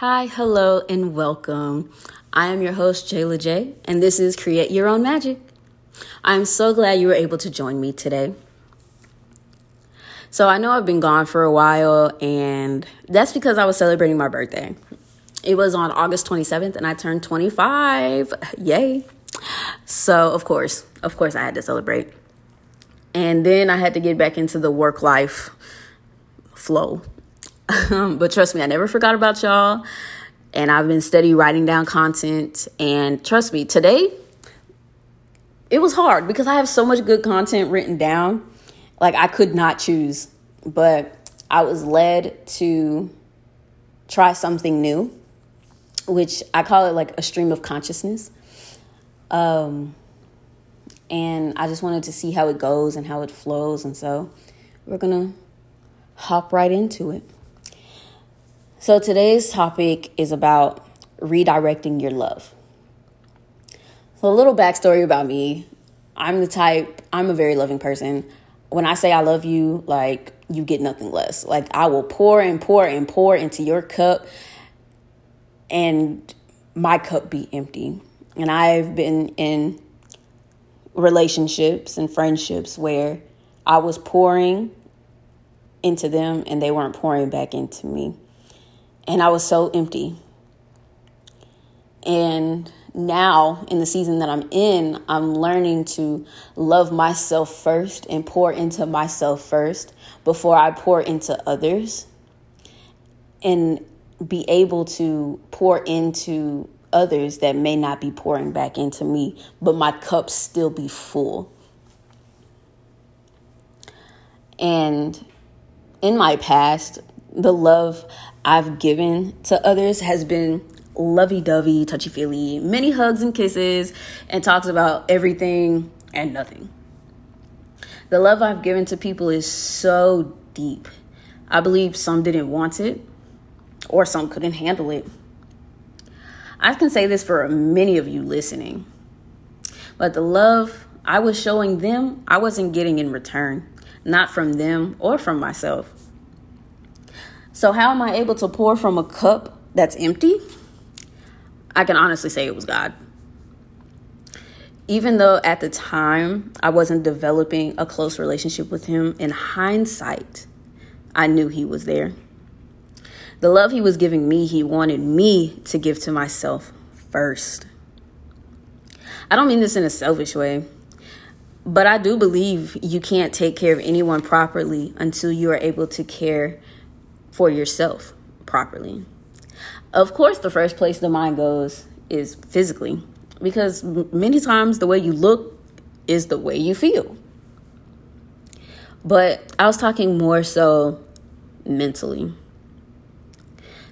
Hi, hello, and welcome. I am your host, Jayla J, and this is Create Your Own Magic. I'm so glad you were able to join me today. So, I know I've been gone for a while, and that's because I was celebrating my birthday. It was on August 27th, and I turned 25. Yay! So, of course, of course, I had to celebrate. And then I had to get back into the work life flow. but trust me, I never forgot about y'all. And I've been steady writing down content. And trust me, today it was hard because I have so much good content written down. Like I could not choose, but I was led to try something new, which I call it like a stream of consciousness. Um, and I just wanted to see how it goes and how it flows. And so we're going to hop right into it. So today's topic is about redirecting your love. So, a little backstory about me I'm the type, I'm a very loving person. When I say I love you, like you get nothing less. Like I will pour and pour and pour into your cup and my cup be empty. And I've been in relationships and friendships where I was pouring into them and they weren't pouring back into me and I was so empty. And now, in the season that I'm in, I'm learning to love myself first and pour into myself first before I pour into others. And be able to pour into others that may not be pouring back into me, but my cup still be full. And in my past, the love I've given to others has been lovey dovey, touchy feely, many hugs and kisses, and talks about everything and nothing. The love I've given to people is so deep. I believe some didn't want it, or some couldn't handle it. I can say this for many of you listening, but the love I was showing them, I wasn't getting in return, not from them or from myself. So, how am I able to pour from a cup that's empty? I can honestly say it was God. Even though at the time I wasn't developing a close relationship with Him, in hindsight, I knew He was there. The love He was giving me, He wanted me to give to myself first. I don't mean this in a selfish way, but I do believe you can't take care of anyone properly until you are able to care for yourself properly. Of course, the first place the mind goes is physically, because many times the way you look is the way you feel. But I was talking more so mentally.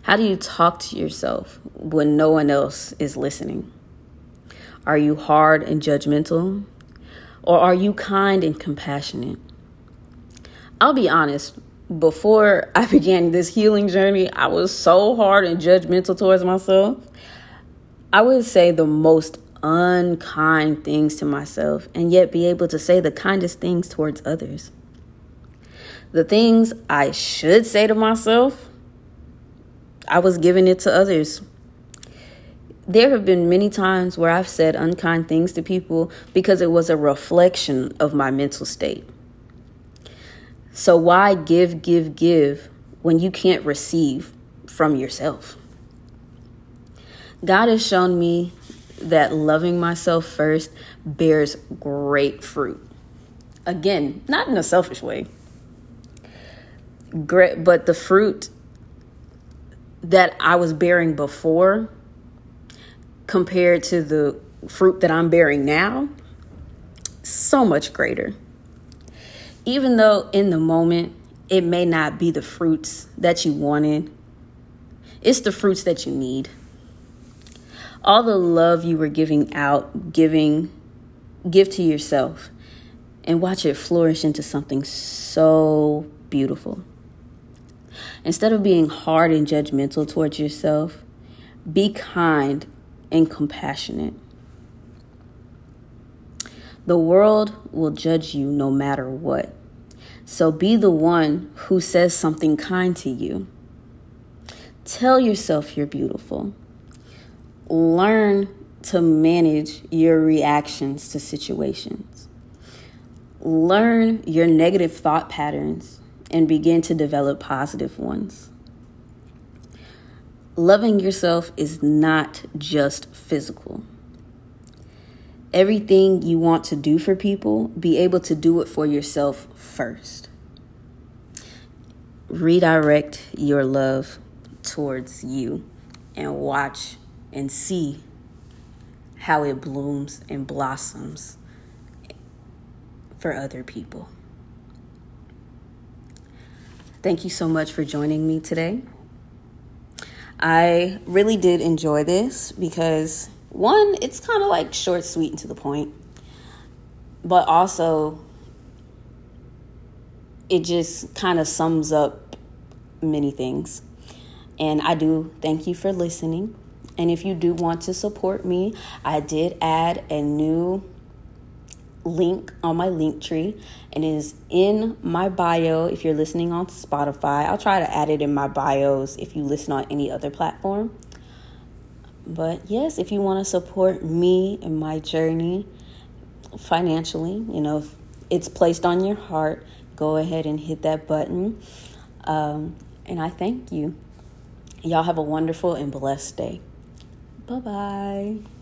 How do you talk to yourself when no one else is listening? Are you hard and judgmental? Or are you kind and compassionate? I'll be honest, before I began this healing journey, I was so hard and judgmental towards myself. I would say the most unkind things to myself and yet be able to say the kindest things towards others. The things I should say to myself, I was giving it to others. There have been many times where I've said unkind things to people because it was a reflection of my mental state. So why give, give, give when you can't receive from yourself? God has shown me that loving myself first bears great fruit. Again, not in a selfish way. Great, but the fruit that I was bearing before compared to the fruit that I'm bearing now, so much greater even though in the moment it may not be the fruits that you wanted, it's the fruits that you need. All the love you were giving out, giving, give to yourself and watch it flourish into something so beautiful. Instead of being hard and judgmental towards yourself, be kind and compassionate. The world will judge you no matter what. So be the one who says something kind to you. Tell yourself you're beautiful. Learn to manage your reactions to situations. Learn your negative thought patterns and begin to develop positive ones. Loving yourself is not just physical. Everything you want to do for people, be able to do it for yourself first. Redirect your love towards you and watch and see how it blooms and blossoms for other people. Thank you so much for joining me today. I really did enjoy this because, one, it's kind of like short, sweet, and to the point, but also it just kind of sums up many things. And I do thank you for listening. And if you do want to support me, I did add a new link on my Linktree and it is in my bio if you're listening on Spotify. I'll try to add it in my bios if you listen on any other platform. But yes, if you want to support me and my journey financially, you know, if it's placed on your heart, go ahead and hit that button. Um, and I thank you. Y'all have a wonderful and blessed day. Bye bye.